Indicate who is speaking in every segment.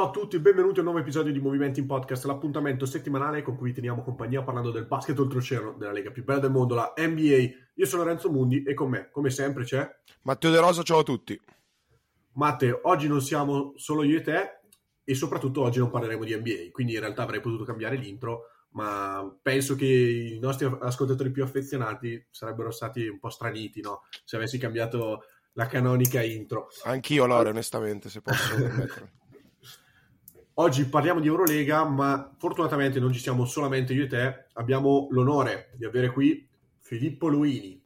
Speaker 1: Ciao a tutti, benvenuti a un nuovo episodio di Movimenti in Podcast, l'appuntamento settimanale con cui vi teniamo compagnia parlando del basket oltreoceano, della lega più bella del mondo, la NBA. Io sono Lorenzo Mundi e con me, come sempre, c'è
Speaker 2: Matteo De Rosa, ciao a tutti.
Speaker 1: Matteo. Oggi non siamo solo io e te e soprattutto oggi non parleremo di NBA, quindi in realtà avrei potuto cambiare l'intro, ma penso che i nostri ascoltatori più affezionati sarebbero stati un po' straniti, no? Se avessi cambiato la canonica intro.
Speaker 2: Anch'io, Lore, onestamente, se posso permettermi.
Speaker 1: Oggi parliamo di Eurolega, ma fortunatamente non ci siamo solamente io e te, abbiamo l'onore di avere qui Filippo Luini,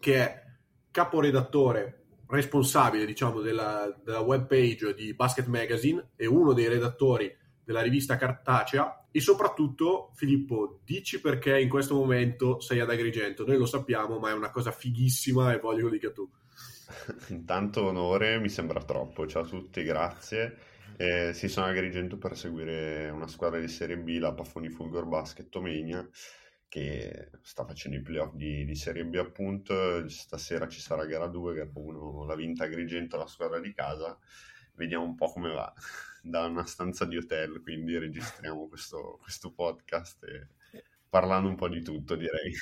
Speaker 1: che è caporedattore responsabile, diciamo, della, della webpage di Basket Magazine e uno dei redattori della rivista cartacea e soprattutto, Filippo, dici perché in questo momento sei ad Agrigento. Noi lo sappiamo, ma è una cosa fighissima e voglio che lo dica tu.
Speaker 3: Intanto onore, mi sembra troppo. Ciao a tutti, grazie. Eh, sì, sono a Agrigento per seguire una squadra di Serie B, la Paffoni Fulgor Basket Omegna, che sta facendo i playoff di, di Serie B appunto. Stasera ci sarà gara 2, gara 1 l'ha vinta Agrigento, la squadra di casa. Vediamo un po' come va da una stanza di hotel, quindi registriamo questo, questo podcast e parlando un po' di tutto, direi.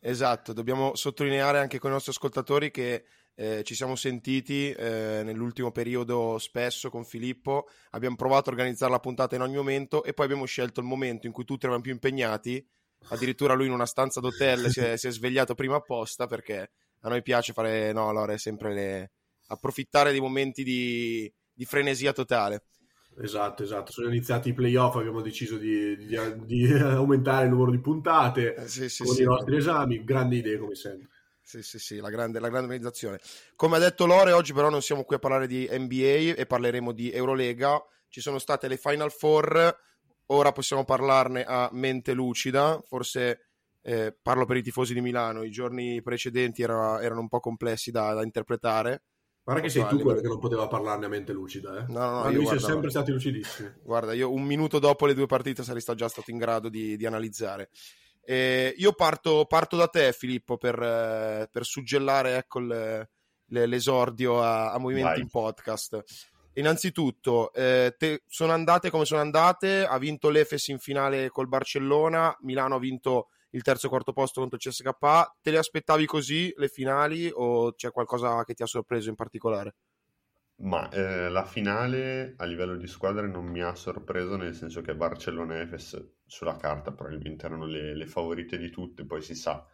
Speaker 2: Esatto, dobbiamo sottolineare anche con i nostri ascoltatori che eh, ci siamo sentiti eh, nell'ultimo periodo spesso con Filippo, abbiamo provato a organizzare la puntata in ogni momento e poi abbiamo scelto il momento in cui tutti eravamo più impegnati, addirittura lui in una stanza d'hotel si, è, si è svegliato prima apposta perché a noi piace fare, no, è sempre le... approfittare dei momenti di, di frenesia totale.
Speaker 1: Esatto, esatto. Sono iniziati i playoff, abbiamo deciso di, di- di aumentare il numero di puntate
Speaker 2: Eh, sì, sì,
Speaker 1: con
Speaker 2: sì.
Speaker 1: i nostri esami. Grandi idee, come sempre.
Speaker 2: Sì, sì, sì, la grande, la grande organizzazione. Come ha detto Lore, oggi però non siamo qui a parlare di NBA e parleremo di Eurolega. Ci sono state le Final Four, ora possiamo parlarne a mente lucida. Forse eh, parlo per i tifosi di Milano, i giorni precedenti era- erano un po' complessi da, da interpretare.
Speaker 1: Guarda che sei tu quello che non poteva parlarne a mente lucida, eh?
Speaker 2: No, no, no,
Speaker 1: vi siete
Speaker 2: guarda-
Speaker 1: sempre stati lucidissimi.
Speaker 2: Guarda, io un minuto dopo le due partite sarei già stato in grado di, di analizzare. Eh, io parto, parto da te, Filippo, per, eh, per suggellare ecco, il- le- l'esordio a, a Movimenti
Speaker 3: Vai.
Speaker 2: in Podcast. Innanzitutto, eh, te- sono andate come sono andate. Ha vinto l'Efes in finale col Barcellona. Milano ha vinto il terzo e quarto posto contro il CSKA. Te le aspettavi così le finali o c'è qualcosa che ti ha sorpreso in particolare?
Speaker 3: Ma eh, la finale a livello di squadre non mi ha sorpreso, nel senso che Barcellona e Efes sulla carta probabilmente erano le, le favorite di tutte, poi si sa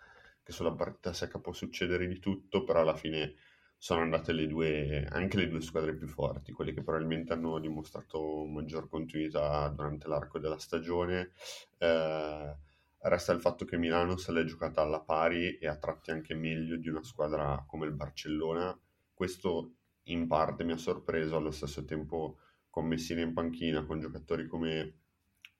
Speaker 3: che sulla partita secca può succedere di tutto, però alla fine sono andate le due, anche le due squadre più forti, quelle che probabilmente hanno dimostrato maggior continuità durante l'arco della stagione. Eh, resta il fatto che Milano se l'è giocata alla pari e a tratti anche meglio di una squadra come il Barcellona. Questo in parte mi ha sorpreso, allo stesso tempo con Messina in panchina, con giocatori come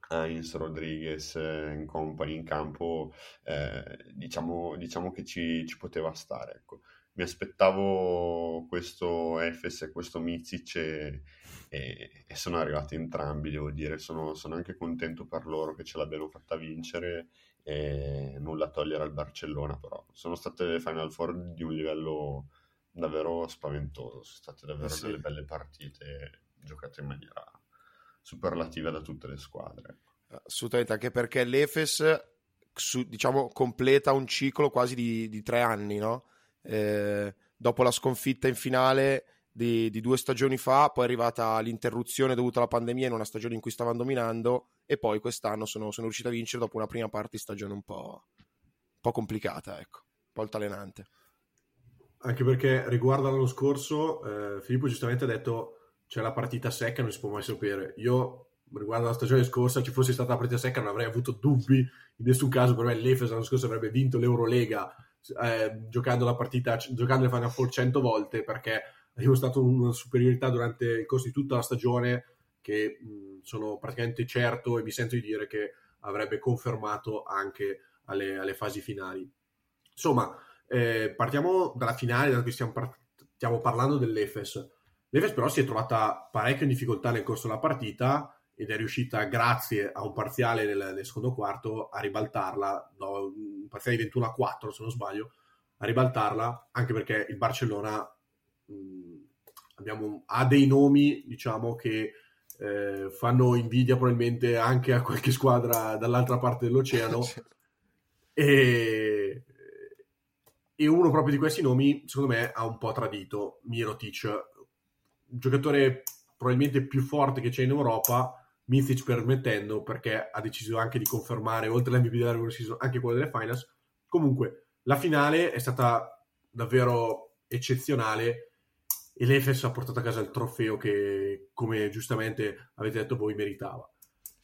Speaker 3: Heinz, Rodriguez eh, in company in campo, eh, diciamo, diciamo che ci, ci poteva stare. Ecco. Mi aspettavo questo Efes e questo Mizic e, e- e sono arrivati entrambi, devo dire. Sono, sono anche contento per loro che ce l'abbiano fatta vincere e nulla togliere al Barcellona, però sono state le Final Four di un livello davvero spaventoso, sono state davvero
Speaker 2: Eh sì.
Speaker 3: delle belle partite giocate in maniera superlativa da tutte le squadre.
Speaker 2: Assolutamente, anche perché l'Efes su- diciamo, completa un ciclo quasi di, di tre anni, no? Eh, dopo la sconfitta in finale di, di due stagioni fa, poi è arrivata l'interruzione dovuta alla pandemia in una stagione in cui stavano dominando e poi quest'anno sono, sono riusciti a vincere dopo una prima parte di stagione un po', un po' complicata, ecco, un po' altalenante.
Speaker 1: Anche perché riguardo all'anno scorso, eh, Filippo giustamente ha detto c'è la partita secca, non si può mai sapere. Io, riguardo la stagione scorsa, ci fosse stata la partita secca, non avrei avuto dubbi in nessun caso. Per me, l'Efes l'anno scorso avrebbe vinto l'Eurolega eh, giocando la partita, giocando le Final Four 100 volte perché ha dimostrato una superiorità durante il corso di tutta la stagione che mh, sono praticamente certo e mi sento di dire che avrebbe confermato anche alle, alle fasi finali. Insomma, eh, partiamo dalla finale, da cui stiamo, par- stiamo parlando dell'Efes. L'Efes però si è trovata parecchio in difficoltà nel corso della partita ed è riuscita, grazie a un parziale nel, nel secondo quarto, a ribaltarla, no, un parziale di 21 a 4 se non sbaglio, a ribaltarla, anche perché il Barcellona mh, abbiamo, ha dei nomi, diciamo, che eh, fanno invidia probabilmente anche a qualche squadra dall'altra parte dell'oceano. e, e uno proprio di questi nomi, secondo me, ha un po' tradito Mirotic, giocatore probabilmente più forte che c'è in Europa, Mitic permettendo, perché ha deciso anche di confermare, oltre all'MVP della regular season, anche quello delle finals. Comunque, la finale è stata davvero eccezionale e l'Efes ha portato a casa il trofeo che, come giustamente avete detto voi, meritava.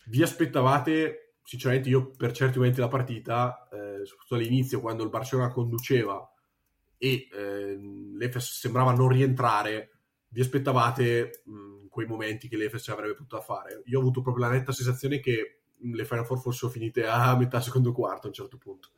Speaker 1: Vi aspettavate, sinceramente io per certi momenti della partita, eh, soprattutto all'inizio quando il Barcellona conduceva e eh, l'Efes sembrava non rientrare, vi aspettavate mh, quei momenti che l'Efes avrebbe potuto fare? Io ho avuto proprio la netta sensazione che le Final Four fossero finite a metà secondo quarto a un certo punto.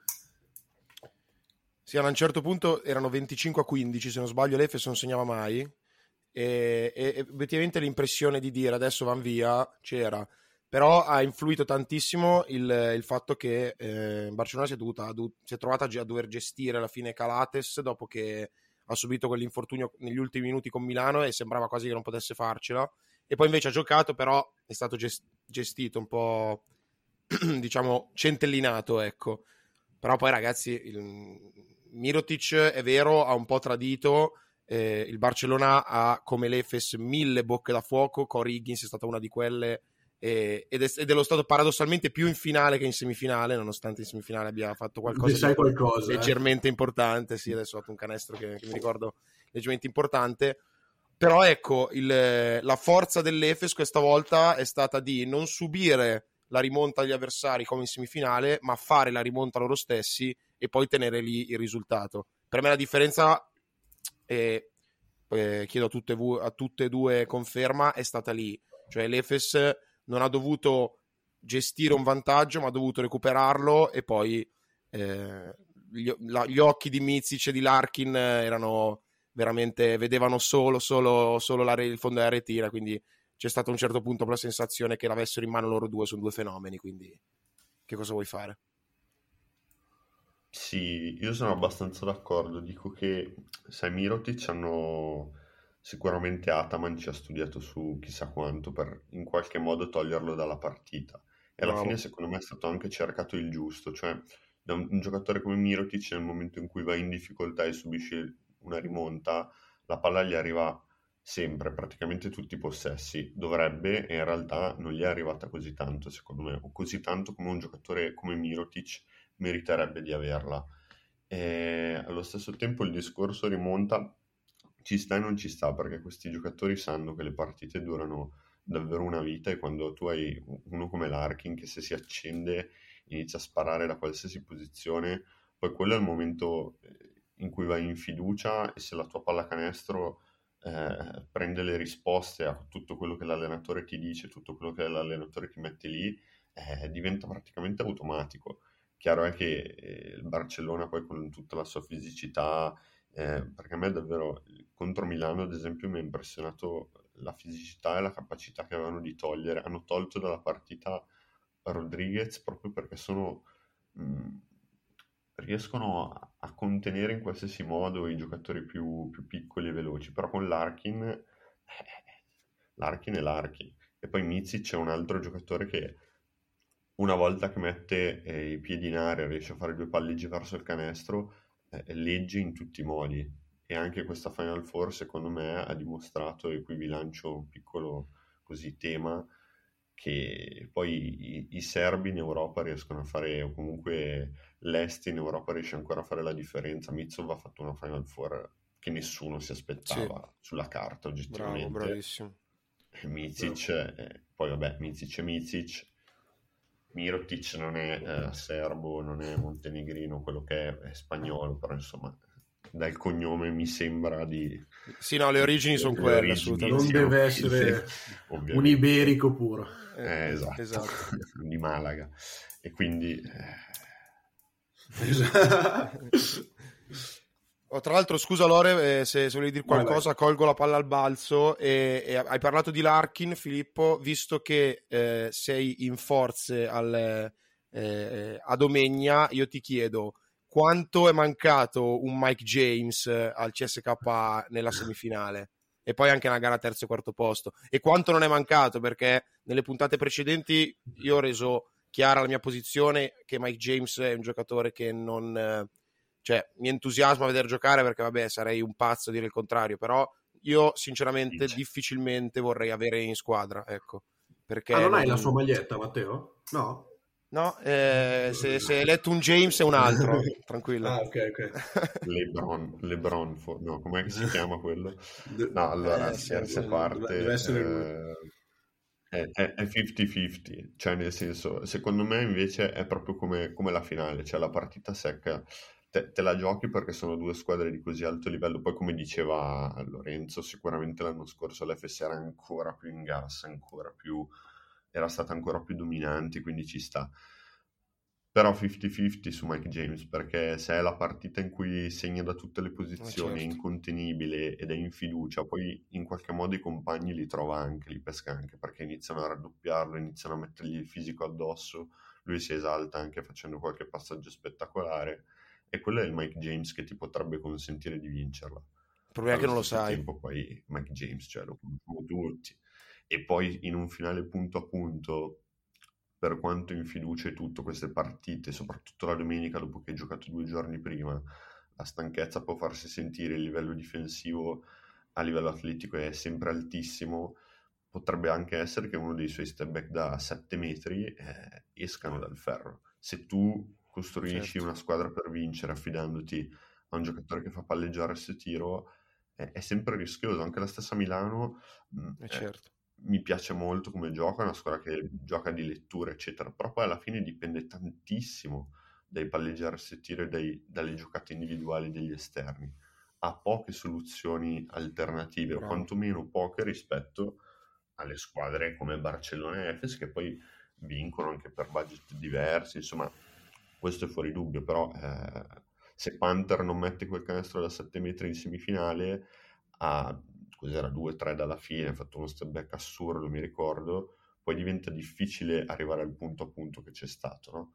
Speaker 2: Sì, a un certo punto erano 25 a 15, se non sbaglio l'Efes non segnava mai e, e effettivamente l'impressione di dire adesso van via c'era, però ha influito tantissimo il, il fatto che eh, Barcellona si è, dovuta, si è trovata a dover gestire alla fine Calates dopo che ha subito quell'infortunio negli ultimi minuti con Milano e sembrava quasi che non potesse farcela e poi invece ha giocato però è stato gestito un po' diciamo centellinato ecco però poi ragazzi il, Mirotic è vero, ha un po' tradito. Eh, il Barcellona ha come l'Efes mille bocche da fuoco. Corey Higgins è stata una di quelle. Eh, ed, è, ed, è, lo stato paradossalmente più in finale che in semifinale, nonostante in semifinale abbia fatto qualcosa di
Speaker 1: qualcosa,
Speaker 2: eh. leggermente eh. importante. Sì, adesso ho fatto un canestro che, che mi ricordo leggermente importante. Però ecco, il, la forza dell'Efes questa volta è stata di non subire la rimonta agli avversari come in semifinale, ma fare la rimonta loro stessi e poi tenere lì il risultato. Per me la differenza, e eh, chiedo a tutte, a tutte e due conferma, è stata lì. Cioè l'Efes non ha dovuto gestire un vantaggio, ma ha dovuto recuperarlo e poi eh, gli, la, gli, occhi di Mizic e di Larkin erano veramente, vedevano solo, solo, solo la, il fondo della retina, quindi c'è stato a un certo punto la sensazione che l'avessero in mano loro due, sono due fenomeni, quindi che cosa vuoi fare?
Speaker 3: Sì, io sono abbastanza d'accordo. Dico che sai, Mirotic hanno sicuramente Ataman ci ha studiato su chissà quanto per in qualche modo toglierlo dalla partita. E alla
Speaker 2: Bravo.
Speaker 3: fine, secondo me, è stato anche cercato il giusto. Cioè, da un, un giocatore come Mirotic, nel momento in cui va in difficoltà e subisce una rimonta, la palla gli arriva sempre, praticamente tutti i possessi. Dovrebbe, e in realtà non gli è arrivata così tanto, secondo me, o così tanto come un giocatore come Mirotic meriterebbe di averla. E allo stesso tempo il discorso rimonta ci sta e non ci sta perché questi giocatori sanno che le partite durano davvero una vita e quando tu hai uno come Larkin che se si accende inizia a sparare da qualsiasi posizione, poi quello è il momento eh, in cui vai in fiducia e se la tua pallacanestro eh, prende le risposte a tutto quello che l'allenatore ti dice, tutto quello che l'allenatore ti mette lì, eh, diventa praticamente automatico. Chiaro è che eh, il Barcellona poi con tutta la sua fisicità, eh, perché a me davvero contro Milano ad esempio mi ha impressionato la fisicità e la capacità che avevano di togliere, hanno tolto dalla partita Rodriguez proprio perché sono, mh, mm, riescono a, a, contenere in qualsiasi modo i giocatori più, più piccoli e veloci, però con l'Arkin, eh, l'Arkin è l'Arkin. E poi Mizzi c'è un altro giocatore che una volta che mette eh, i piedi in aria, riesce a fare due palleggi verso il canestro, eh, legge in tutti i modi. E anche questa Final Four, secondo me, ha dimostrato, e qui vi lancio un piccolo così tema, che poi i, i, serbi in Europa riescono a fare, o comunque l'Est in Europa riesce ancora a fare la differenza. Mitsov ha fatto una Final Four che nessuno si aspettava sì. sulla carta, oggettivamente.
Speaker 2: Bravo, bravissimo
Speaker 3: Mizic, eh, poi vabbè, Mizic e Mizic. Mirotic non è eh, serbo, non è montenegrino, quello che è, è spagnolo, però insomma dal cognome mi sembra di...
Speaker 2: Sì, no, le origini sono quelle,
Speaker 3: origini,
Speaker 2: assolutamente.
Speaker 1: Non deve essere
Speaker 3: ovviamente.
Speaker 1: un iberico puro.
Speaker 3: Eh, esatto,
Speaker 2: esatto.
Speaker 3: di Malaga. E quindi... eh,
Speaker 1: Esatto.
Speaker 2: Oh, tra l'altro, scusa Lore, eh, se, se volevi dire qualcosa, colgo la palla al balzo. E, e hai parlato di Larkin, Filippo, visto che eh, sei in forze al, eh, a Domegna, io ti chiedo quanto è mancato un Mike James eh, al CSK nella semifinale? E poi anche nella gara terzo e quarto posto. E quanto non è mancato? Perché nelle puntate precedenti io ho reso chiara la mia posizione che Mike James è un giocatore che non eh, cioè mi entusiasma a vedere giocare perché vabbè sarei un pazzo a dire il contrario però io sinceramente
Speaker 3: Dice.
Speaker 2: difficilmente vorrei avere in squadra ecco perché
Speaker 1: Ah, non hai la sua maglietta, Matteo? No?
Speaker 2: no eh, se, se hai letto un James è un altro tranquillo
Speaker 1: Ah, ok, ok.
Speaker 3: Lebron, Lebron, no, com'è che si chiama quello? No, allora,
Speaker 2: Eh,
Speaker 3: a
Speaker 2: sì,
Speaker 3: parte,
Speaker 1: deve essere
Speaker 3: eh, è 50-50, cioè nel senso, secondo me invece è proprio come, come la finale, cioè la partita secca te, te la giochi perché sono due squadre di così alto livello, poi come diceva Lorenzo, sicuramente l'anno scorso l'FS era ancora più in gas, ancora più, era stata ancora più dominante, quindi ci sta. Però 50-50 su Mike James, perché se è la partita in cui segna da tutte le posizioni, è
Speaker 2: certo.
Speaker 3: incontenibile ed è in fiducia, poi in qualche modo i compagni li trova anche, li pesca anche, perché iniziano a raddoppiarlo, iniziano a mettergli il fisico addosso, lui si esalta anche facendo qualche passaggio spettacolare, e quello è il Mike James che ti potrebbe consentire di vincerla.
Speaker 2: il problema è che non lo sai
Speaker 3: tempo poi Mike James, cioè lo conosciamo tutti. E poi in un finale punto a punto, per quanto in fiducia e tutto, queste partite, soprattutto la domenica dopo che hai giocato due giorni prima, la stanchezza può farsi sentire, il livello difensivo a livello atletico è sempre altissimo. Potrebbe anche essere che uno dei suoi step back da 7 metri eh, escano dal ferro. Se tu costruisci
Speaker 2: Certo.
Speaker 3: una squadra per vincere affidandoti a un giocatore che fa palleggiare questo tiro, è, è sempre rischioso. Anche la stessa Milano mh,
Speaker 2: eh,
Speaker 3: eh,
Speaker 2: certo
Speaker 3: mi piace molto come gioca, è una squadra che gioca di lettura, eccetera, però poi alla fine dipende tantissimo dai palleggiare questo tiro e dai- dalle giocate individuali degli esterni. Ha poche soluzioni alternative, o
Speaker 2: Bravo.
Speaker 3: quantomeno poche rispetto alle squadre come Barcellona e Efes, che poi vincono anche per budget diversi, insomma, questo è fuori dubbio, però eh, se Panther non mette quel canestro da 7 metri in semifinale, a cos'era 2-3 dalla fine, ha fatto uno step back assurdo, mi ricordo, poi diventa difficile arrivare al punto a punto che c'è stato, no?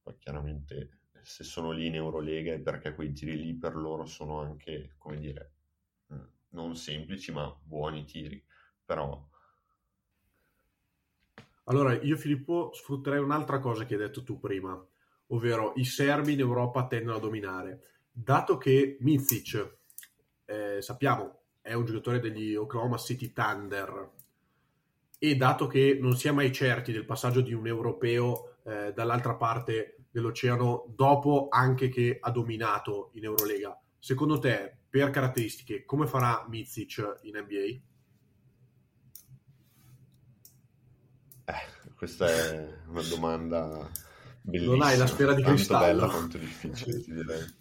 Speaker 3: Poi chiaramente se sono lì in Eurolega è perché quei tiri lì per loro sono anche, come dire, mh, non semplici ma buoni tiri, però
Speaker 1: Allora, io Filippo sfrutterei un'altra cosa che hai detto tu prima, ovvero i serbi in Europa tendono a dominare. Dato che Mizic, eh, sappiamo, è un giocatore degli Oklahoma City Thunder e dato che non si è mai certi del passaggio di un europeo eh, dall'altra parte dell'oceano dopo anche che ha dominato in Eurolega, secondo te, per caratteristiche, come farà Mizic in NBA?
Speaker 3: eh, questa è una domanda bellissima.
Speaker 1: Non hai la sfera di
Speaker 3: tanto
Speaker 1: cristallo.
Speaker 3: bella quanto difficile, ti direi.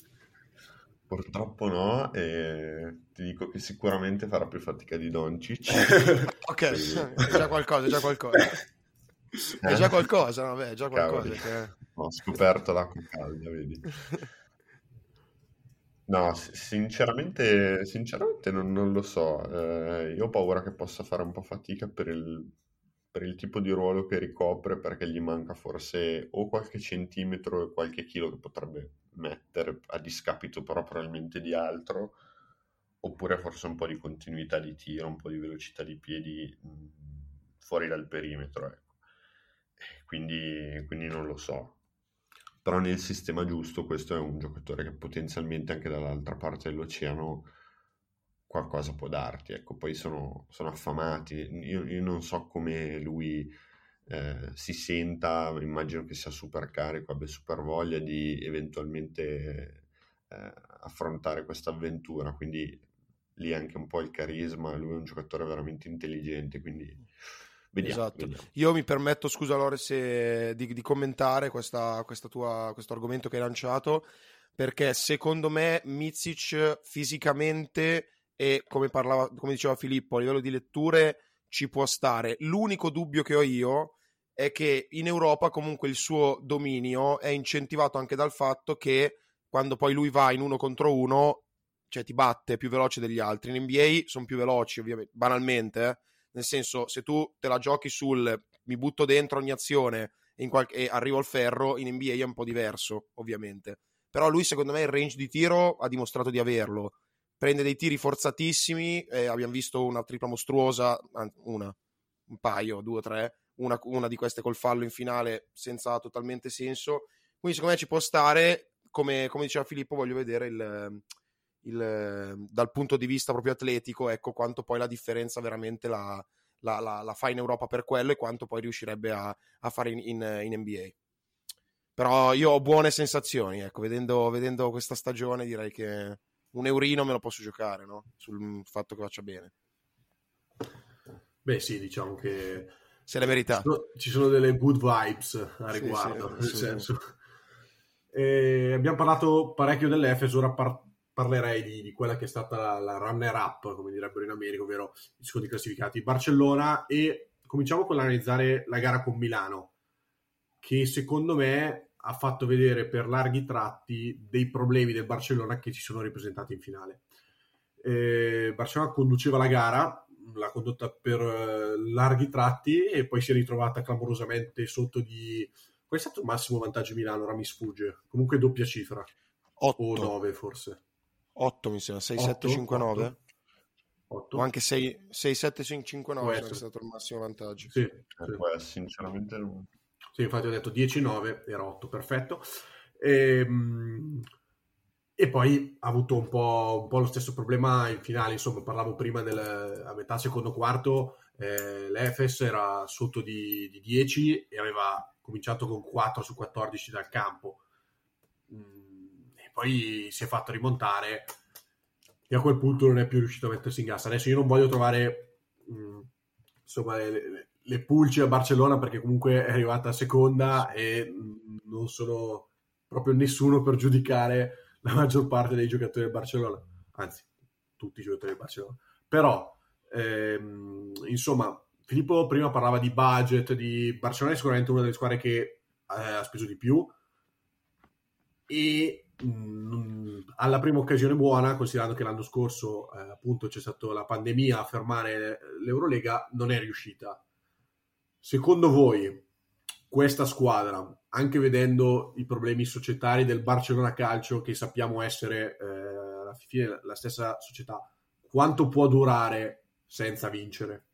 Speaker 3: Purtroppo no, e ti dico che sicuramente farà più fatica di Doncic.
Speaker 2: ok è già qualcosa è già qualcosa è già qualcosa no? Beh, è già qualcosa che-
Speaker 3: Ho scoperto l'acqua calda, vedi. No, sinceramente, sinceramente non, non lo so. Eh, io ho paura che possa fare un po' fatica per il, per il tipo di ruolo che ricopre, perché gli manca forse o qualche centimetro e qualche chilo che potrebbe mettere a discapito però probabilmente di altro, oppure forse un po' di continuità di tiro, un po' di velocità di piedi mh, fuori dal perimetro, ecco. Quindi, quindi non lo so. Però nel sistema giusto questo è un giocatore che potenzialmente anche dall'altra parte dell'oceano qualcosa può darti. Ecco, poi sono, sono affamati. Io, io non so come lui eh, si senta, immagino che sia super carico, abbia super voglia di eventualmente eh, affrontare questa avventura. Quindi lì anche un po' il carisma, lui è un giocatore veramente intelligente, quindi vediamo.
Speaker 2: Esatto.
Speaker 3: vediamo.
Speaker 2: Io mi permetto, scusa Lore, se- di, di commentare questa, questa tua, questo argomento che hai lanciato, perché secondo me Mizic fisicamente e come, parlava, come diceva Filippo, a livello di letture ci può stare. L'unico dubbio che ho io è che in Europa comunque il suo dominio è incentivato anche dal fatto che quando poi lui va in uno contro uno, cioè ti batte più veloce degli altri. In NBA sono più veloci, ovviamente, banalmente, eh. nel senso se tu te la giochi sul mi butto dentro ogni azione e, qualche- e arrivo al ferro, in NBA è un po' diverso, ovviamente. Però lui secondo me il range di tiro ha dimostrato di averlo. Prende dei tiri forzatissimi, eh, abbiamo visto una tripla mostruosa, una, un paio, due o tre, una, una di queste col fallo in finale senza totalmente senso. Quindi secondo me ci può stare, come, come diceva Filippo, voglio vedere il, il- dal punto di vista proprio atletico, ecco quanto poi la differenza veramente la, la- la- la fa in Europa per quello e quanto poi riuscirebbe a, a fare in, in- in NBA. Però io ho buone sensazioni, ecco, vedendo, vedendo questa stagione direi che un eurino me lo posso giocare, no? Sul fatto che faccia bene.
Speaker 1: Beh, sì, diciamo che
Speaker 2: Se l'è meritato.
Speaker 1: ci sono, ci sono delle good vibes a riguardo,
Speaker 2: sì,
Speaker 1: nel
Speaker 2: sì.
Speaker 1: senso. Eh, abbiamo parlato parecchio dell'Efes, ora par- parlerei di, di quella che è stata la, la runner-up, come direbbero in America, ovvero i secondi classificati, Barcellona, e cominciamo con l'analizzare la gara con Milano, che secondo me ha fatto vedere per larghi tratti dei problemi del Barcellona che si sono ripresentati in finale. Eh, Barcellona conduceva la gara, l'ha condotta per eh, larghi tratti e poi si è ritrovata clamorosamente sotto di... Qual è stato il massimo vantaggio Milano? Ora mi sfugge. Comunque doppia cifra. O
Speaker 2: 8,
Speaker 1: 9 forse.
Speaker 2: 8 mi sembra, 6,
Speaker 1: Otto?
Speaker 2: 7, 5, 9.
Speaker 1: Otto? 8?
Speaker 2: O anche 6, 6 7, 5, 9
Speaker 1: Può
Speaker 2: sarebbe
Speaker 1: essere.
Speaker 2: stato il massimo vantaggio.
Speaker 1: Sì,
Speaker 3: Eh,
Speaker 1: sì.
Speaker 3: sinceramente non-
Speaker 1: Sì, infatti ho detto 10-9, era 8, perfetto. Ehm, E, poi ha avuto un po', un po' lo stesso problema in finale, insomma, parlavo prima del, a metà secondo quarto, eh, l'Efes era sotto di, di 10 e aveva cominciato con 4 su 14 dal campo. Mm, E poi si è fatto rimontare e a quel punto non è più riuscito a mettersi in gas. Adesso io non voglio trovare mm, insomma, le, le- le pulci a Barcellona perché comunque è arrivata seconda e mm, non sono proprio nessuno per giudicare la maggior parte dei giocatori del Barcellona, anzi tutti i giocatori del Barcellona. Però, ehm, insomma, Filippo prima parlava di budget, di Barcellona è sicuramente una delle squadre che eh, ha speso di più e mh, alla prima occasione buona, considerando che l'anno scorso eh, appunto c'è stata la pandemia a fermare l'Eurolega, non è riuscita. Secondo voi questa squadra, anche vedendo i problemi societari del Barcellona Calcio, che sappiamo essere eh, alla fine la stessa società, quanto può durare senza vincere?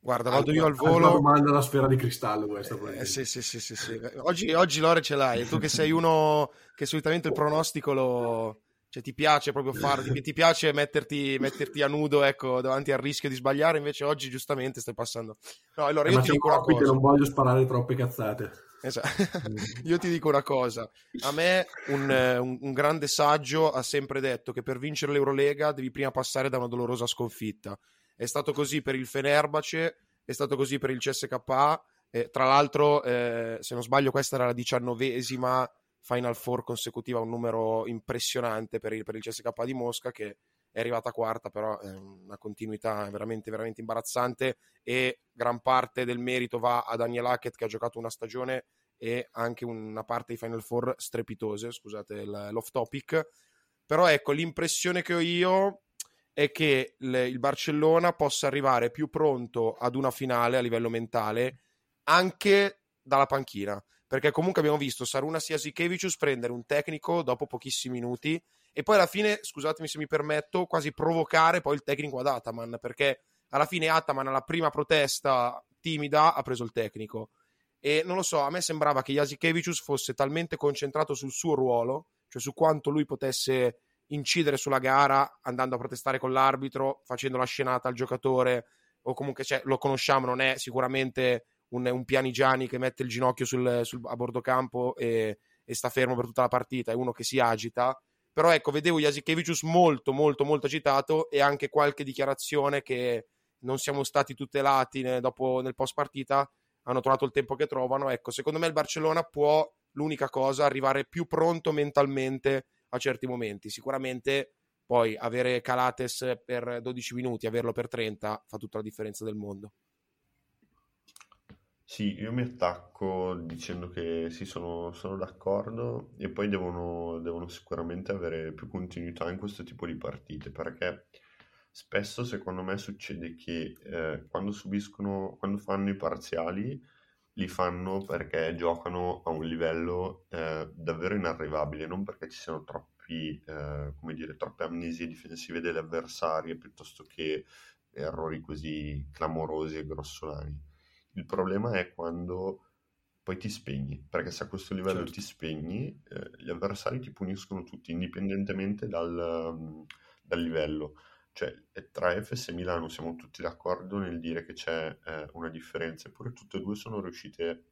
Speaker 2: Guarda, vado io al
Speaker 1: Anche una
Speaker 2: volo.
Speaker 1: domanda alla sfera di cristallo questa.
Speaker 2: Eh, sì, sì, sì, sì, sì. Oggi, oggi Lore ce l'hai, tu che sei uno che solitamente il pronostico lo... Cioè, ti piace proprio farlo, ti, ti piace metterti, metterti a nudo, ecco, davanti al rischio di sbagliare, invece oggi giustamente stai passando. No, allora
Speaker 1: Eh,
Speaker 2: io
Speaker 1: ma
Speaker 2: ti dico una cosa.
Speaker 1: non voglio sparare troppe cazzate.
Speaker 2: Esatto. Io ti dico una cosa, a me un, eh, un- un grande saggio ha sempre detto che per vincere l'Eurolega devi prima passare da una dolorosa sconfitta. È stato così per il Fenerbahce, è stato così per il CSKA, e tra l'altro, eh, se non sbaglio, questa era la diciannovesima Final Four consecutiva, un numero impressionante per il, per il CSKA di Mosca che è arrivata quarta, però è una continuità veramente, veramente imbarazzante e gran parte del merito va a Daniel Hackett che ha giocato una stagione e anche una parte di Final Four strepitose, scusate l'off topic. Però ecco, l'impressione che ho io è che il Barcellona possa arrivare più pronto ad una finale a livello mentale anche dalla panchina. Perché comunque abbiamo visto Saruna Siasikevicius prendere un tecnico dopo pochissimi minuti e poi alla fine, scusatemi se mi permetto, quasi provocare poi il tecnico ad Ataman, perché alla fine Ataman alla prima protesta timida ha preso il tecnico. E non lo so, a me sembrava che Jasikevicius fosse talmente concentrato sul suo ruolo, cioè su quanto lui potesse incidere sulla gara andando a protestare con l'arbitro, facendo la scenata al giocatore, o comunque cioè, lo conosciamo, non è sicuramente un, un pianigiani che mette il ginocchio sul, sul- a bordo campo e, e sta fermo per tutta la partita, è uno che si agita, però ecco, vedevo Jasikevicius molto, molto, molto agitato e anche qualche dichiarazione che non siamo stati tutelati ne, dopo, nel post partita, hanno trovato il tempo che trovano. Ecco, secondo me il Barcellona può, l'unica cosa, arrivare più pronto mentalmente a certi momenti. Sicuramente poi avere Calates per 12 minuti, averlo per 30, fa tutta la differenza del mondo.
Speaker 3: Sì, io mi attacco dicendo che sì, sono, sono d'accordo e poi devono, devono sicuramente avere più continuità in questo tipo di partite perché spesso secondo me succede che eh, quando subiscono, quando fanno i parziali li fanno perché giocano a un livello eh, davvero inarrivabile, non perché ci siano troppi, eh, come dire, troppe amnesie difensive delle avversarie piuttosto che errori così clamorosi e grossolani il problema è quando poi ti spegni, perché se a questo livello certo. ti spegni, eh, gli avversari ti puniscono tutti, indipendentemente dal, um, dal livello. Cioè, tra Efes e Milano siamo tutti d'accordo nel dire che c'è eh, una differenza, eppure tutte e due sono riuscite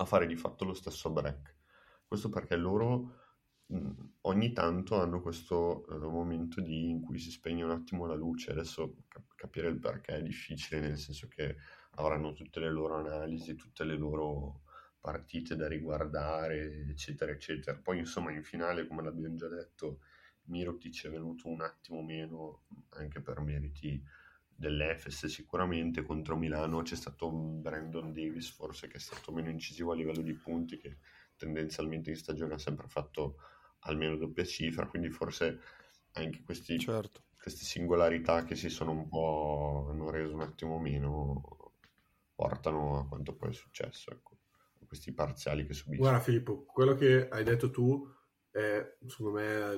Speaker 3: a fare di fatto lo stesso break. Questo perché loro mh, ogni tanto hanno questo eh, momento di, in cui si spegne un attimo la luce. Adesso cap- capire il perché è difficile, nel senso che avranno tutte le loro analisi, tutte le loro partite da riguardare, eccetera, eccetera. Poi, insomma, in finale, come l'abbiamo già detto, Mirotic è venuto un attimo meno, anche per meriti dell'Efes sicuramente contro Milano c'è stato un Brandon Davis forse che è stato meno incisivo a livello di punti che tendenzialmente in stagione ha sempre fatto almeno doppia cifra quindi forse anche questi,
Speaker 2: Certo.
Speaker 3: queste singolarità che si sono un po' hanno reso un attimo meno portano a quanto poi è successo ecco, a questi parziali che subiscono
Speaker 1: Guarda Filippo, quello che hai detto tu è secondo me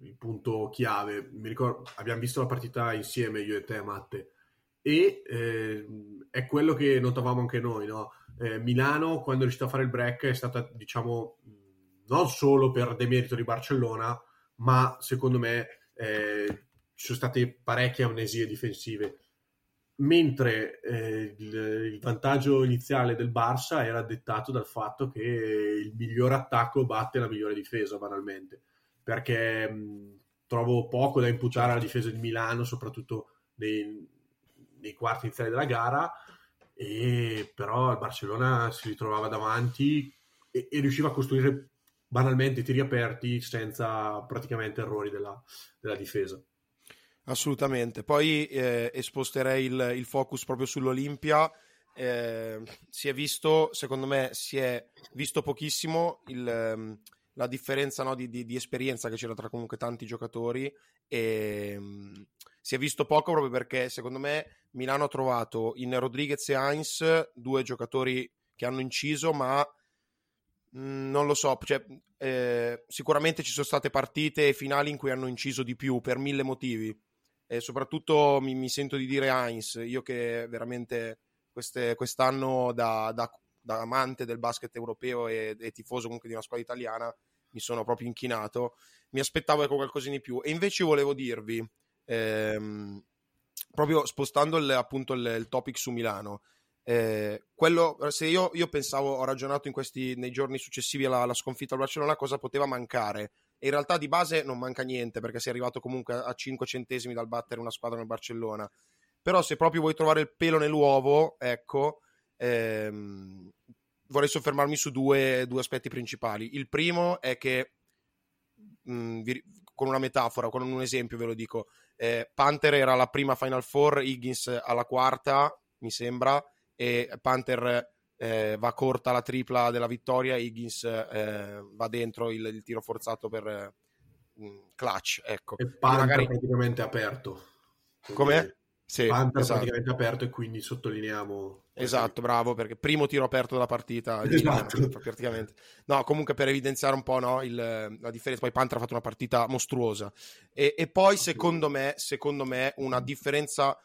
Speaker 1: il, punto chiave. Mi ricordo, abbiamo visto la partita insieme io e te, Matte, e eh, è quello che notavamo anche noi, no? Eh, Milano, quando è riuscita a fare il break, è stata, diciamo, non solo per demerito di Barcellona, ma secondo me eh, ci sono state parecchie amnesie difensive. Mentre eh, il, il vantaggio iniziale del Barça era dettato dal fatto che il miglior attacco batte la migliore difesa, banalmente. Perché mh, trovo poco da imputare alla difesa di Milano, soprattutto nei, nei quarti iniziali della gara. E però il Barcellona si ritrovava davanti e, e riusciva a costruire banalmente tiri aperti senza praticamente errori della, della difesa.
Speaker 2: Assolutamente. Poi eh, sposterei il, il focus proprio sull'Olimpia. Eh, si è visto, secondo me, si è visto pochissimo il, ehm, la differenza no, di, di- di esperienza che c'era tra comunque tanti giocatori. E, mm, si è visto poco proprio perché, secondo me, Milano ha trovato in Rodriguez e Heinz due giocatori che hanno inciso, ma Mm, non lo so, cioè, eh, sicuramente ci sono state partite e finali in cui hanno inciso di più per mille motivi. E soprattutto mi, mi sento di dire Heinz, io che veramente queste- quest'anno da, da- da amante del basket europeo e, e tifoso comunque di una squadra italiana mi sono proprio inchinato. Mi aspettavo ecco qualcosina di più. E invece volevo dirvi, ehm, proprio spostando il, appunto il, il topic su Milano, eh, quello, se io, io pensavo, ho ragionato in questi, nei giorni successivi alla, alla sconfitta al Barcellona, cosa poteva mancare. In realtà di base non manca niente perché sei arrivato comunque a 5 centesimi dal battere una squadra nel Barcellona. Però se proprio vuoi trovare il pelo nell'uovo, ecco, ehm, vorrei soffermarmi su due, due aspetti principali. Il primo è che, mh, vi- con una metafora, con un esempio ve lo dico, eh, Panther era la prima Final Four, Higgins alla quarta, mi sembra, e Panther eh, va corta la tripla della vittoria, Higgins eh, va dentro il, il tiro forzato per eh, clutch, ecco.
Speaker 1: E Panther
Speaker 2: magari-
Speaker 1: praticamente aperto.
Speaker 2: Com'è? Sì,
Speaker 1: Panther
Speaker 2: esatto.
Speaker 1: praticamente aperto e quindi sottolineiamo
Speaker 2: Esatto, bravo, perché primo tiro aperto della partita,
Speaker 1: Esatto.
Speaker 2: Milano, praticamente. No, comunque per evidenziare un po' no, il- la differenza, poi Panther ha fatto una partita mostruosa. E, e poi secondo me, secondo me, una differenza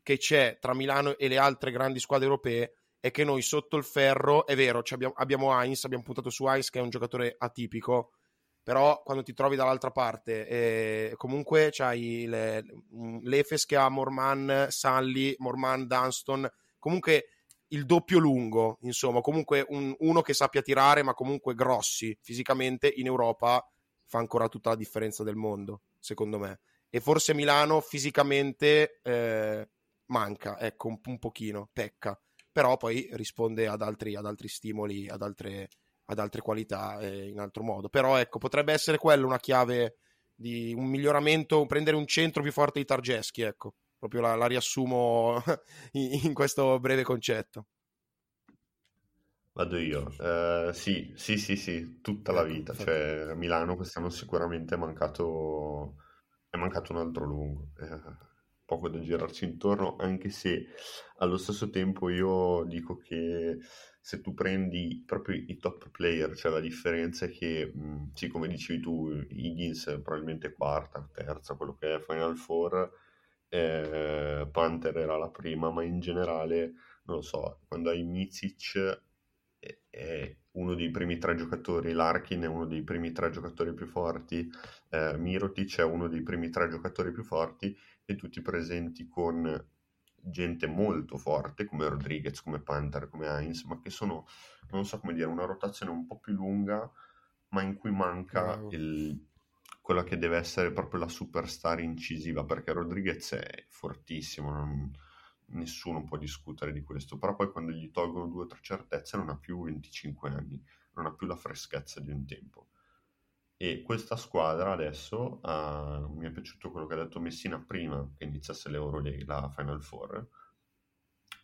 Speaker 2: che c'è tra Milano e le altre grandi squadre europee è che noi sotto il ferro, è vero, abbiamo, abbiamo Heinz, abbiamo puntato su Heinz che è un giocatore atipico, però quando ti trovi dall'altra parte, eh, comunque c'hai le- l'Efes che ha Morman, Sully, Morman, Dunston, comunque il doppio lungo, insomma, comunque un- uno che sappia tirare, ma comunque grossi fisicamente in Europa fa ancora tutta la differenza del mondo, secondo me. E forse Milano fisicamente eh, manca, ecco, un, un pochino, pecca, però poi risponde ad altri, ad altri stimoli, ad altre, ad altre qualità eh, in altro modo. Però ecco, potrebbe essere quella una chiave di un miglioramento, prendere un centro più forte di Targeschi, ecco. Proprio la, la riassumo in, in questo breve concetto.
Speaker 3: Vado io. Eh, sì, sì, sì, sì, tutta la
Speaker 2: Ecco,
Speaker 3: vita. Cioè, a Milano quest'anno sicuramente è mancato, è mancato un altro lungo. Eh, poco da girarci intorno, anche se allo stesso tempo io dico che se tu prendi proprio i top player, cioè la differenza è che, mh, sì, come dicevi tu, Higgins probabilmente quarta, terza, quello che è Final Four, eh, Panther era la prima, ma in generale, non lo so, quando hai Micic è- uno dei primi tre giocatori, Larkin è uno dei primi tre giocatori più forti, eh, Mirotic è uno dei primi tre giocatori più forti e tutti presenti con gente molto forte come Rodriguez, come Panther, come Heinz, ma che sono, non so come dire, una rotazione un po' più lunga, ma in cui manca
Speaker 2: Bravo.
Speaker 3: il- quella che deve essere proprio la superstar incisiva, perché Rodriguez è fortissimo, non- nessuno può discutere di questo, però poi quando gli tolgono due o tre certezze non ha più 25 anni, non ha più la freschezza di un tempo. E questa squadra adesso, ah, mi è piaciuto quello che ha detto Messina prima che iniziasse l'Euroleague, la Final Four,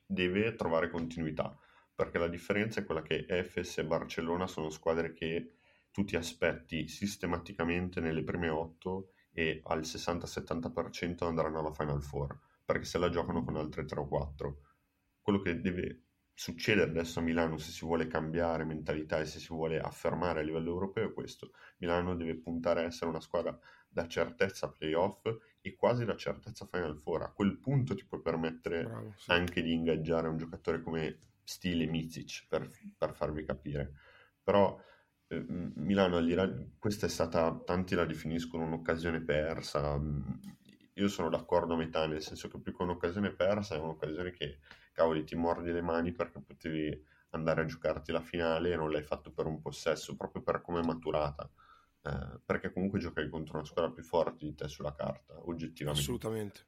Speaker 3: deve trovare continuità, perché la differenza è quella che Efes e Barcellona sono squadre che tu ti aspetti sistematicamente nelle prime otto e al 60-70% andranno alla Final Four, perché se la giocano con altre 3 o 4. Quello che deve succedere adesso a Milano se si vuole cambiare mentalità e se si vuole affermare a livello europeo è questo. Milano deve puntare a essere una squadra da certezza playoff e quasi da certezza Final Four. A quel punto ti puoi permettere
Speaker 2: Bravo, sì.
Speaker 3: anche di ingaggiare un giocatore come stile Micic per, per farvi capire. Però eh, Milano, questa è stata, tanti la definiscono un'occasione persa. Io sono d'accordo a metà, nel senso che più che un'occasione persa è un'occasione che, cavoli, ti mordi le mani perché potevi andare a giocarti la finale e non l'hai fatto per un possesso, proprio per come è maturata. Eh, perché comunque giocavi contro una squadra più forte di te sulla carta, oggettivamente
Speaker 2: Assolutamente.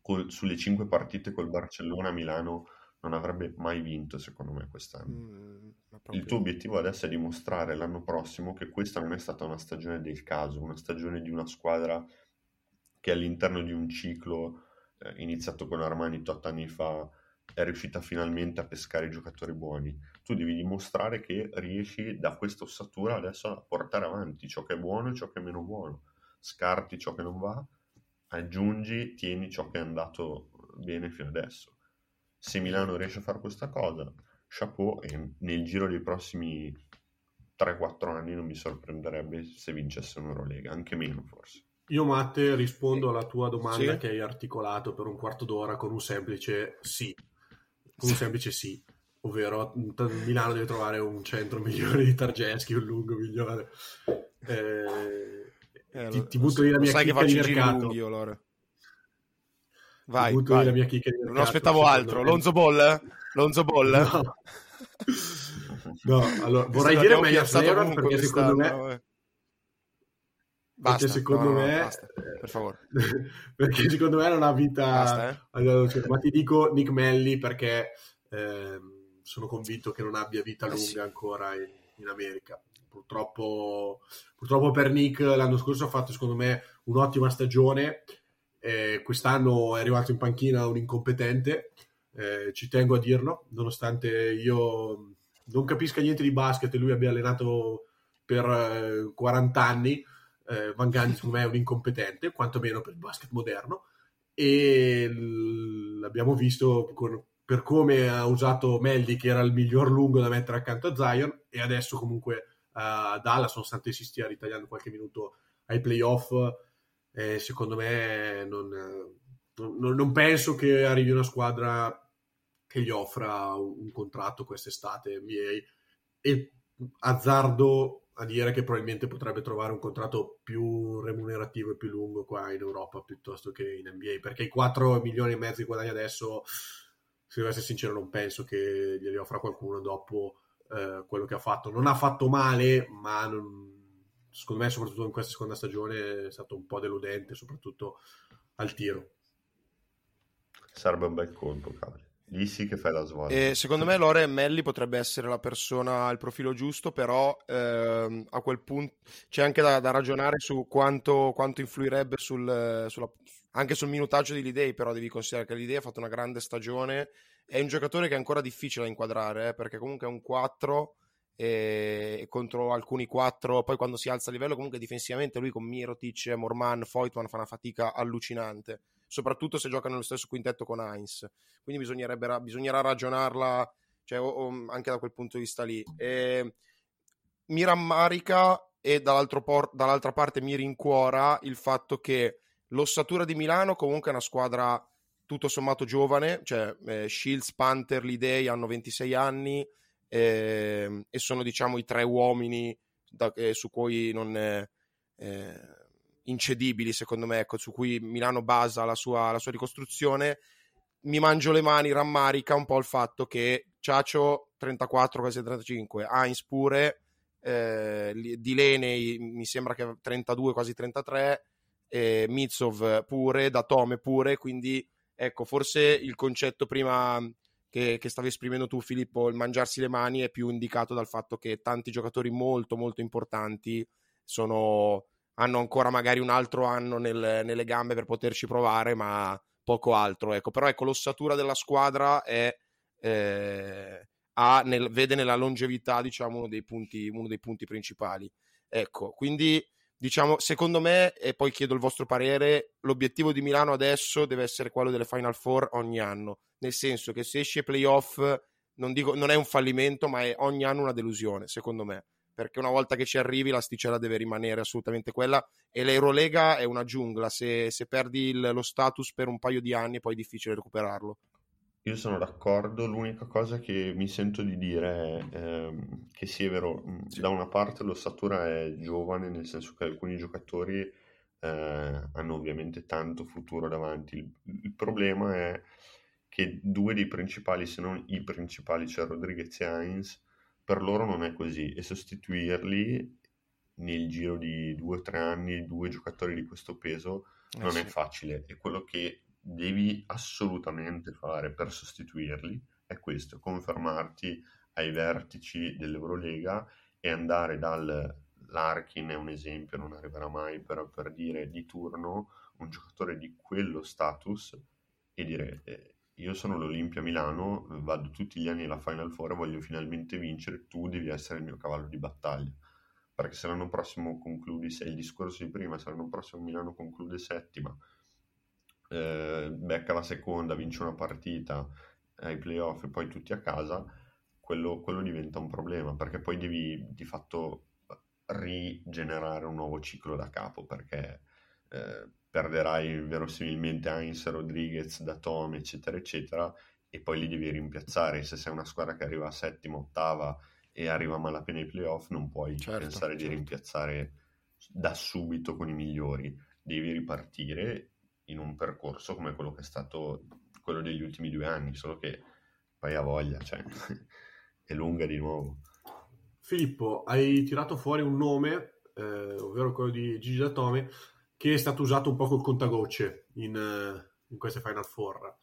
Speaker 3: col- sulle cinque partite col Barcellona Milano non avrebbe mai vinto secondo me quest'anno.
Speaker 2: Mm, ma
Speaker 3: Il
Speaker 2: proprio-
Speaker 3: tuo obiettivo adesso è dimostrare l'anno prossimo che questa non è stata una stagione del caso, una stagione di una squadra che all'interno di un ciclo eh, iniziato con Armani tot anni fa è riuscita finalmente a pescare i giocatori buoni. Tu devi dimostrare che riesci da questa ossatura adesso a portare avanti ciò che è buono e ciò che è meno buono. Scarti ciò che non va, aggiungi, tieni ciò che è andato bene fino adesso. Se Milano riesce a fare questa cosa, chapeau, e nel giro dei prossimi 3-4 anni non mi sorprenderebbe se vincesse un'Eurolega, anche meno forse.
Speaker 1: Io, Matte, rispondo alla tua domanda
Speaker 2: Sì.
Speaker 1: che hai articolato per un quarto d'ora con un semplice sì. Con un semplice sì. Ovvero, t- Milano deve trovare un centro migliore di Targeschi, un lungo migliore. Eh,
Speaker 2: Eh,
Speaker 1: ti, ti butto lì la mia
Speaker 2: sai che
Speaker 1: chicca
Speaker 2: faccio
Speaker 1: di mercato.
Speaker 2: lunghi io, allora.
Speaker 1: Ti
Speaker 2: Vai,
Speaker 1: butto
Speaker 2: vai.
Speaker 1: la mia chicca di
Speaker 2: Non
Speaker 1: mercato,
Speaker 2: aspettavo
Speaker 1: secondo
Speaker 2: altro.
Speaker 1: me-
Speaker 2: Lonzo Ball? Lonzo Ball?
Speaker 1: No. No, allora, vorrei dire meglio
Speaker 2: piazzato
Speaker 1: Leonard perché secondo me
Speaker 2: eh. Basta,
Speaker 1: secondo
Speaker 2: no, no,
Speaker 1: me-
Speaker 2: basta, per favore.
Speaker 1: perché secondo me non ha vita
Speaker 2: Basta, eh.
Speaker 1: Allora, cioè, ma ti dico Nick Melli perché ehm, sono convinto che non abbia vita
Speaker 2: Eh
Speaker 1: lunga
Speaker 2: sì.
Speaker 1: ancora in, in America. Purtroppo, purtroppo per Nick l'anno scorso ha fatto secondo me un'ottima stagione. eh, quest'anno è arrivato in panchina un incompetente, eh, ci tengo a dirlo, nonostante io non capisca niente di basket e lui abbia allenato per eh, 40 anni. Eh, Van Gundy secondo me è un incompetente, quantomeno per il basket moderno e l'abbiamo visto con- per come ha usato Meldi che era il miglior lungo da mettere accanto a Zion e adesso comunque uh, Dallas nonostante si stia ritagliando qualche minuto ai playoff eh, secondo me non, non, non, penso che arrivi una squadra che gli offra un, un contratto quest'estate NBA e azzardo a dire che probabilmente potrebbe trovare un contratto più remunerativo e più lungo qua in Europa piuttosto che in NBA perché i 4 milioni e mezzo di guadagni adesso se devo essere sincero non penso che glieli offra qualcuno dopo eh, quello che ha fatto. Non ha fatto male ma non, secondo me soprattutto in questa seconda stagione è stato un po' deludente soprattutto al tiro.
Speaker 3: Sarebbe un bel colpo cavolo Lì sì che fai la svolta.
Speaker 2: E secondo me Lore Melli potrebbe essere la persona al profilo giusto, però ehm, a quel punto c'è anche da, da ragionare su quanto, quanto influirebbe sul, sulla, anche sul minutaggio di Lidei, però devi considerare che Lidei ha fatto una grande stagione, è un giocatore che è ancora difficile da inquadrare, eh, perché comunque è un 4 e contro alcuni 4, poi quando si alza a livello comunque difensivamente lui con Mirotic, Morman, Foytman fa una fatica allucinante soprattutto se giocano nello stesso quintetto con Heinz. Quindi bisognerà ragionarla cioè, o, o, anche da quel punto di vista lì. E, mi rammarica e por- dall'altra parte mi rincuora il fatto che l'ossatura di Milano comunque è una squadra tutto sommato giovane, cioè eh, Shields, Panther, Lidei hanno 26 anni eh, e sono diciamo i tre uomini da, eh, su cui non... Eh, incedibili, secondo me, ecco, su cui Milano basa la sua, la sua ricostruzione. Mi mangio le mani, rammarica un po' il fatto che Ciacio 34, quasi 35, Heinz pure, eh, Dilenei mi sembra che 32, quasi 33, eh, Mitsov pure, Datome pure, quindi ecco, forse il concetto prima che, che, stavi esprimendo tu Filippo, il mangiarsi le mani è più indicato dal fatto che tanti giocatori molto molto importanti sono hanno ancora magari un altro anno nel, nelle gambe per poterci provare, ma poco altro. Ecco. Però ecco, l'ossatura della squadra è, eh, nel, vede nella longevità diciamo, uno, dei punti, uno dei punti principali. Ecco, quindi diciamo, secondo me, e poi chiedo il vostro parere, l'obiettivo di Milano adesso deve essere quello delle Final Four ogni anno, nel senso che se esce playoff non, dico, non è un fallimento, ma è ogni anno una delusione, secondo me perché una volta che ci arrivi l'asticella deve rimanere assolutamente quella e l'Eurolega è una giungla, se, se perdi il, lo status per un paio di anni poi è difficile recuperarlo.
Speaker 3: Io sono d'accordo, l'unica cosa che mi sento di dire è ehm, che sì è vero, sì. da una parte l'ossatura è giovane, nel senso che alcuni giocatori eh, hanno ovviamente tanto futuro davanti, il, il, problema è che due dei principali, se non i principali, cioè Rodriguez e Heinz, per loro non è così e sostituirli nel giro di due o tre anni, due giocatori di questo peso, eh non sì. è facile e quello che devi assolutamente fare per sostituirli è questo, confermarti ai vertici dell'Eurolega e andare dal Larkin è un esempio, non arriverà mai, però per dire di turno un giocatore di quello status e dire eh, io sono l'Olimpia Milano, vado tutti gli anni alla Final Four e voglio finalmente vincere, tu devi essere il mio cavallo di battaglia. Perché se l'anno prossimo concludi, se il discorso di prima, se l'anno prossimo Milano conclude settima, eh, becca la seconda, vince una partita ai playoff e poi tutti a casa, quello, quello diventa un problema perché poi devi di fatto rigenerare un nuovo ciclo da capo perché eh, perderai verosimilmente Heinz, Rodriguez, Datome, eccetera, eccetera, e poi li devi rimpiazzare. Se sei una squadra che arriva a settima, ottava e arriva a malapena ai playoff, non puoi certo, pensare certo. di rimpiazzare da subito con i migliori. Devi ripartire in un percorso come quello che è stato quello degli ultimi due anni, solo che poi ha voglia, cioè è lunga di nuovo.
Speaker 1: Filippo, hai tirato fuori un nome, eh, ovvero quello di Gigi Datome, che è stato usato un po' col contagocce in, in queste Final Four.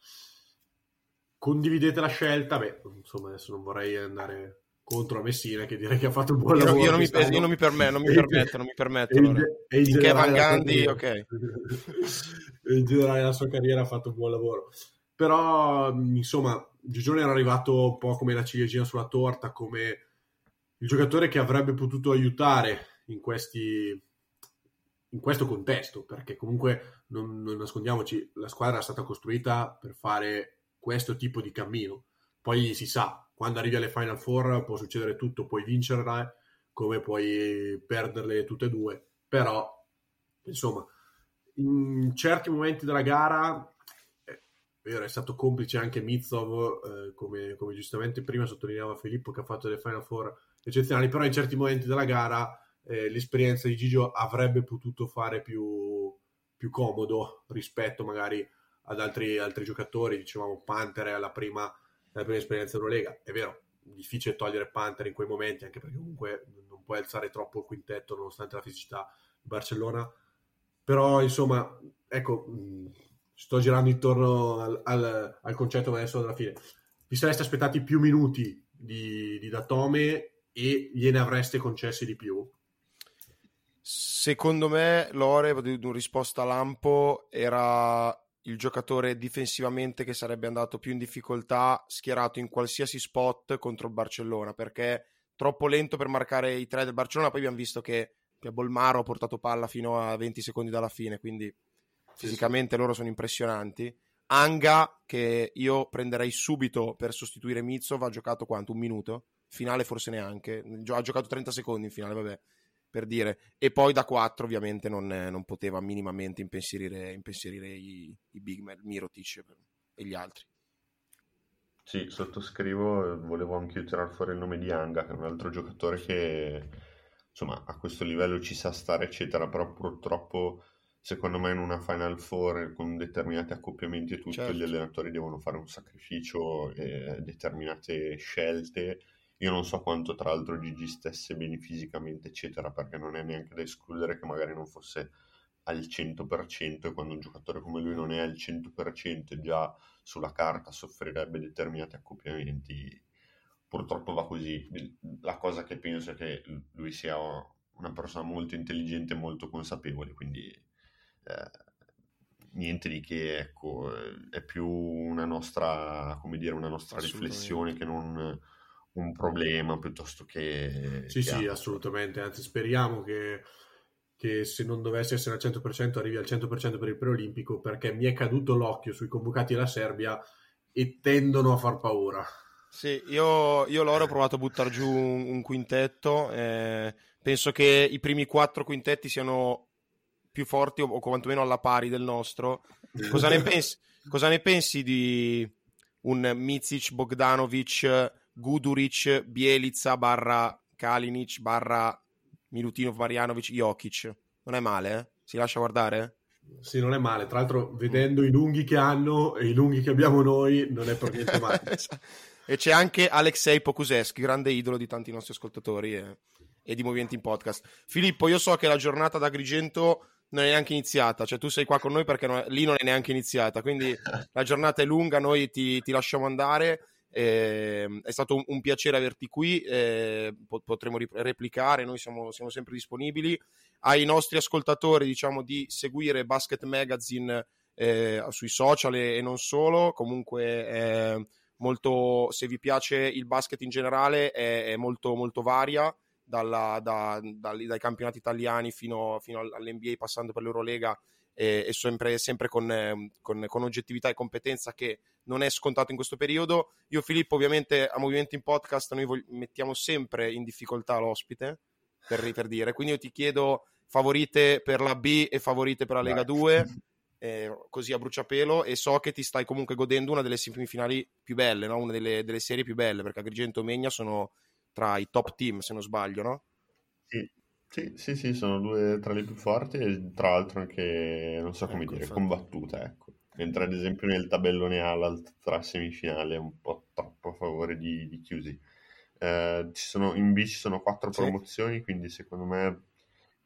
Speaker 1: Condividete la scelta? Beh, insomma, adesso non vorrei andare contro Messina che direi che ha fatto un buon
Speaker 2: io,
Speaker 1: lavoro.
Speaker 2: Io non, mi, io non mi, permetto, non mi permetto, non mi permetto. Allora. E in Kevin Gandhi, ok.
Speaker 1: in generale la sua carriera ha fatto un buon lavoro. Però, insomma, Gigione era arrivato un po' come la ciliegina sulla torta, come il giocatore che avrebbe potuto aiutare in questi in questo contesto, perché comunque non, non, nascondiamoci, la squadra è stata costruita per fare questo tipo di cammino. Poi si sa, quando arrivi alle Final Four può succedere tutto, puoi vincerle come puoi perderle tutte e due, però insomma, in certi momenti della gara eh, vero, è stato complice anche Mizov, eh, come, come, giustamente prima sottolineava Filippo che ha fatto delle Final Four eccezionali, però in certi momenti della gara eh, l'esperienza di Gigio avrebbe potuto fare più, più comodo rispetto magari ad altri, altri giocatori, dicevamo Panther alla prima, alla prima esperienza Eurolega, è vero, difficile togliere Panther in quei momenti, anche perché comunque non puoi alzare troppo il quintetto nonostante la fisicità di Barcellona, però insomma, ecco, sto girando intorno al, al, al concetto adesso alla fine. Vi sareste aspettati più minuti di, di Datome e gliene avreste concessi di più?
Speaker 2: Secondo me Lore, in risposta a Lampo, era il giocatore difensivamente che sarebbe andato più in difficoltà schierato in qualsiasi spot contro il Barcellona perché troppo lento per marcare i tre del Barcellona. Poi abbiamo visto che, Bolmaro ha portato palla fino a 20 secondi dalla fine quindi fisicamente loro sono impressionanti. Anga che io prenderei subito per sostituire Mizov ha giocato quanto? un minuto? finale forse neanche. Ha giocato 30 secondi in finale vabbè per dire, e poi da 4 ovviamente non, non poteva minimamente impensierire, impensierire i, i big man, Mirotic e gli altri.
Speaker 3: Sì, sottoscrivo, volevo anche tirare fuori il nome di Anga, che è un altro giocatore che insomma a questo livello ci sa stare, eccetera, però purtroppo secondo me in una Final Four con determinati accoppiamenti e tutto certo. gli allenatori devono fare un sacrificio e determinate scelte io non so quanto tra l'altro Gigi stesse bene fisicamente, eccetera, perché non è neanche da escludere che magari non fosse al 100% e quando un giocatore come lui non è al 100% già sulla carta soffrirebbe determinati accoppiamenti. Purtroppo va così. La cosa che penso è che lui sia una persona molto intelligente e molto consapevole, quindi eh, niente di che, ecco, è più una nostra, come dire, una nostra riflessione che non un problema piuttosto che...
Speaker 1: Sì,
Speaker 3: che
Speaker 1: sì, altro. assolutamente, anzi speriamo che, che, se non dovesse essere al 100% arrivi al 100% per il preolimpico perché mi è caduto l'occhio sui convocati della Serbia e tendono a far paura.
Speaker 2: Sì, io, io loro ho provato a buttare giù un, un quintetto, eh, penso che i primi quattro quintetti siano più forti o, o quantomeno alla pari del nostro. Cosa ne pensi, cosa ne pensi di un Mizic Bogdanovic Guduric, Bielica barra Kalinic barra Milutinov, Marjanovic, Jokic. Non è male, eh? Si lascia guardare?
Speaker 1: Sì, non è male. Tra l'altro, vedendo i lunghi che hanno e i lunghi che abbiamo noi, non è per niente male.
Speaker 2: e c'è anche Alexei Pokusevski, grande idolo di tanti nostri ascoltatori e, e di movimenti in podcast. Filippo, io so che la giornata da Agrigento non è neanche iniziata, cioè tu sei qua con noi perché non è, lì non è neanche iniziata, quindi la giornata è lunga, noi ti, ti lasciamo andare eh, è stato un, un, piacere averti qui, eh, potremo replicare, noi siamo, siamo, sempre disponibili. Ai nostri ascoltatori diciamo di seguire Basket Magazine eh, sui social e, e, non solo, comunque molto, se vi piace il basket in generale è, è molto, molto varia. Dalla, da, dai campionati italiani fino, fino all'NBA passando per l'Eurolega e, e sempre, sempre con, eh, con, con, oggettività e competenza che non è scontato in questo periodo. Io Filippo ovviamente a Movimento in Podcast noi vog- mettiamo sempre in difficoltà l'ospite, per, per, dire, quindi io ti chiedo favorite per la B e favorite per la Lega 2. Eh, così a bruciapelo e so che ti stai comunque godendo una delle semifinali più belle, no? una delle, delle, serie più belle perché Agrigento e Megna sono tra i top team se non sbaglio no?
Speaker 3: Sì, sì, sì, sì, sono due tra le più forti e tra l'altro anche, non so come ecco, dire, infatti. combattute, ecco. Mentre ad esempio nel tabellone A tra semifinale è un po' troppo a favore di, di Chiusi. Eh, ci sono, in B ci sono quattro sì. promozioni, quindi secondo me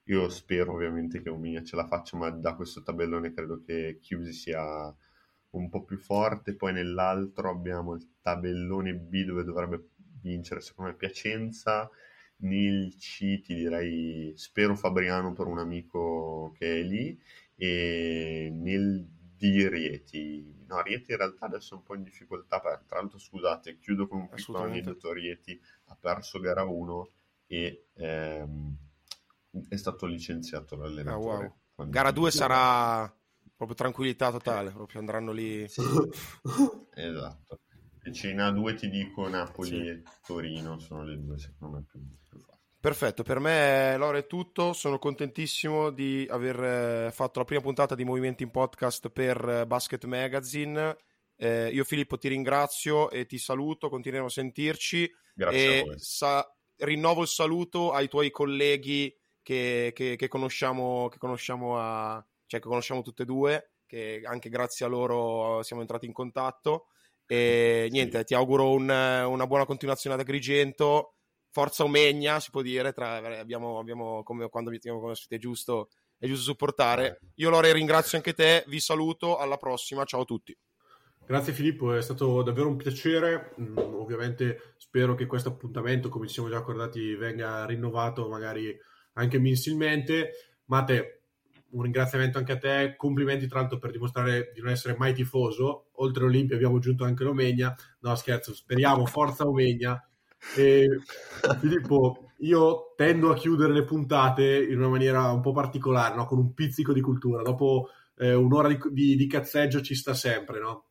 Speaker 3: io spero ovviamente che Omia ce la faccia, ma da questo tabellone credo che Chiusi sia un po' più forte. Poi nell'altro abbiamo il tabellone B dove dovrebbe vincere secondo me Piacenza nel C ti direi spero Fabriano per un amico che è lì e nel D Rieti no Rieti in realtà adesso è un po' in difficoltà per, tra l'altro scusate chiudo con un piccolo aneddoto Rieti ha perso gara 1 e ehm, è stato licenziato l'allenatore
Speaker 2: ah, wow. gara 2 sarà proprio tranquillità totale, proprio andranno lì.
Speaker 3: Esatto. E cena 2 ti dico Napoli
Speaker 2: Sì.
Speaker 3: e Torino sono le due secondo me più.
Speaker 2: Perfetto, per me Lore è tutto, sono contentissimo di aver eh, fatto la prima puntata di Movimenti in Podcast per eh, Basket Magazine. Eh, io Filippo ti ringrazio e ti saluto, continueremo a sentirci
Speaker 3: Grazie a
Speaker 2: sa- rinnovo il saluto ai tuoi colleghi che, che- che conosciamo, che conosciamo a- cioè che conosciamo tutte e due, che anche grazie a loro siamo entrati in contatto. E
Speaker 3: Sì.
Speaker 2: niente, ti auguro un- una buona continuazione ad Agrigento. Forza Omegna, si può dire, tra- abbiamo, abbiamo come, quando vi teniamo come ospite è giusto, è giusto supportare. Io Lore ringrazio anche te, vi saluto, alla prossima, ciao a tutti.
Speaker 1: Grazie Filippo, è stato davvero un piacere. Mm, ovviamente spero che questo appuntamento, come ci siamo già accordati, venga rinnovato magari anche mensilmente. Mate, un ringraziamento anche a te. Complimenti tra l'altro per dimostrare di non essere mai tifoso. Oltre all'Olimpia abbiamo aggiunto anche l'Omegna. No, scherzo, speriamo, forza Omegna. E, Filippo, io tendo a chiudere le puntate in una maniera un po' particolare, no? con un pizzico di cultura. Dopo eh, un'ora di, di- di cazzeggio ci sta sempre, no?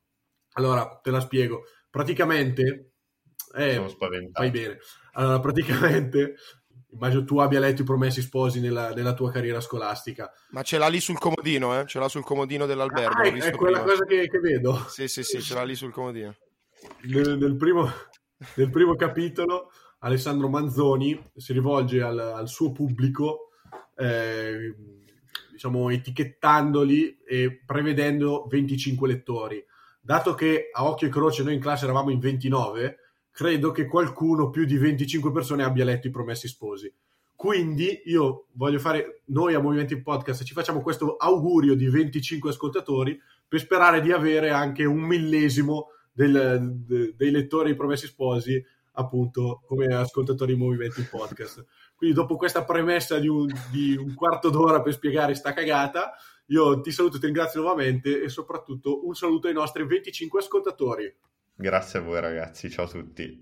Speaker 1: Allora, te la spiego. Praticamente, eh,
Speaker 3: Sono spaventato.
Speaker 1: fai bene. Allora, praticamente, immagino tu abbia letto i Promessi Sposi nella, nella tua carriera scolastica.
Speaker 2: Ma ce l'ha lì sul comodino, eh? Ce l'ha sul comodino dell'albergo.
Speaker 1: Ah,
Speaker 2: l'ho
Speaker 1: è,
Speaker 2: visto
Speaker 1: è quella
Speaker 2: prima.
Speaker 1: cosa che, che vedo.
Speaker 2: Sì, sì, sì, ce l'ha lì sul comodino.
Speaker 1: Nel, nel primo, nel primo capitolo, Alessandro Manzoni si rivolge al, al suo pubblico, eh, diciamo, etichettandoli e prevedendo 25 lettori. Dato che a occhio e croce noi in classe eravamo in 29, credo che qualcuno più di 25 persone abbia letto i Promessi Sposi. Quindi io voglio fare, noi a Movimenti Podcast ci facciamo questo augurio di 25 ascoltatori per sperare di avere anche un millesimo del- de- dei lettori dei Promessi Sposi appunto come ascoltatori di Movimenti Podcast. Quindi dopo questa premessa di un, di un quarto d'ora per spiegare sta cagata, io ti saluto, ti ringrazio nuovamente e soprattutto un saluto ai nostri 25 ascoltatori.
Speaker 3: Grazie a voi ragazzi, ciao a tutti.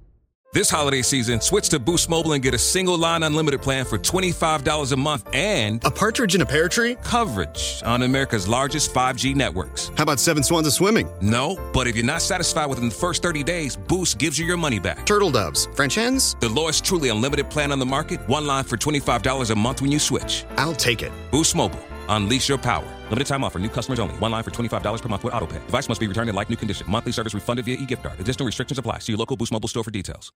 Speaker 4: This holiday season, switch to Boost Mobile and get a single line unlimited plan for $25 a month and
Speaker 5: A partridge in a pear tree?
Speaker 4: coverage on America's largest 5G networks.
Speaker 5: How about seven swans of swimming?
Speaker 4: No, but if you're not satisfied within the first 30 days, Boost gives you your money back.
Speaker 5: Turtle doves? French hens?
Speaker 4: The lowest truly unlimited plan on the market, one line for $25 a month when you switch.
Speaker 5: I'll take it.
Speaker 4: Boost Mobile. Unleash your power. Limited time offer. New customers only. One line for $25 per month with autopay. Device must be returned in like new condition. Monthly service refunded via e-gift card. Additional restrictions apply. See your local Boost Mobile store for details.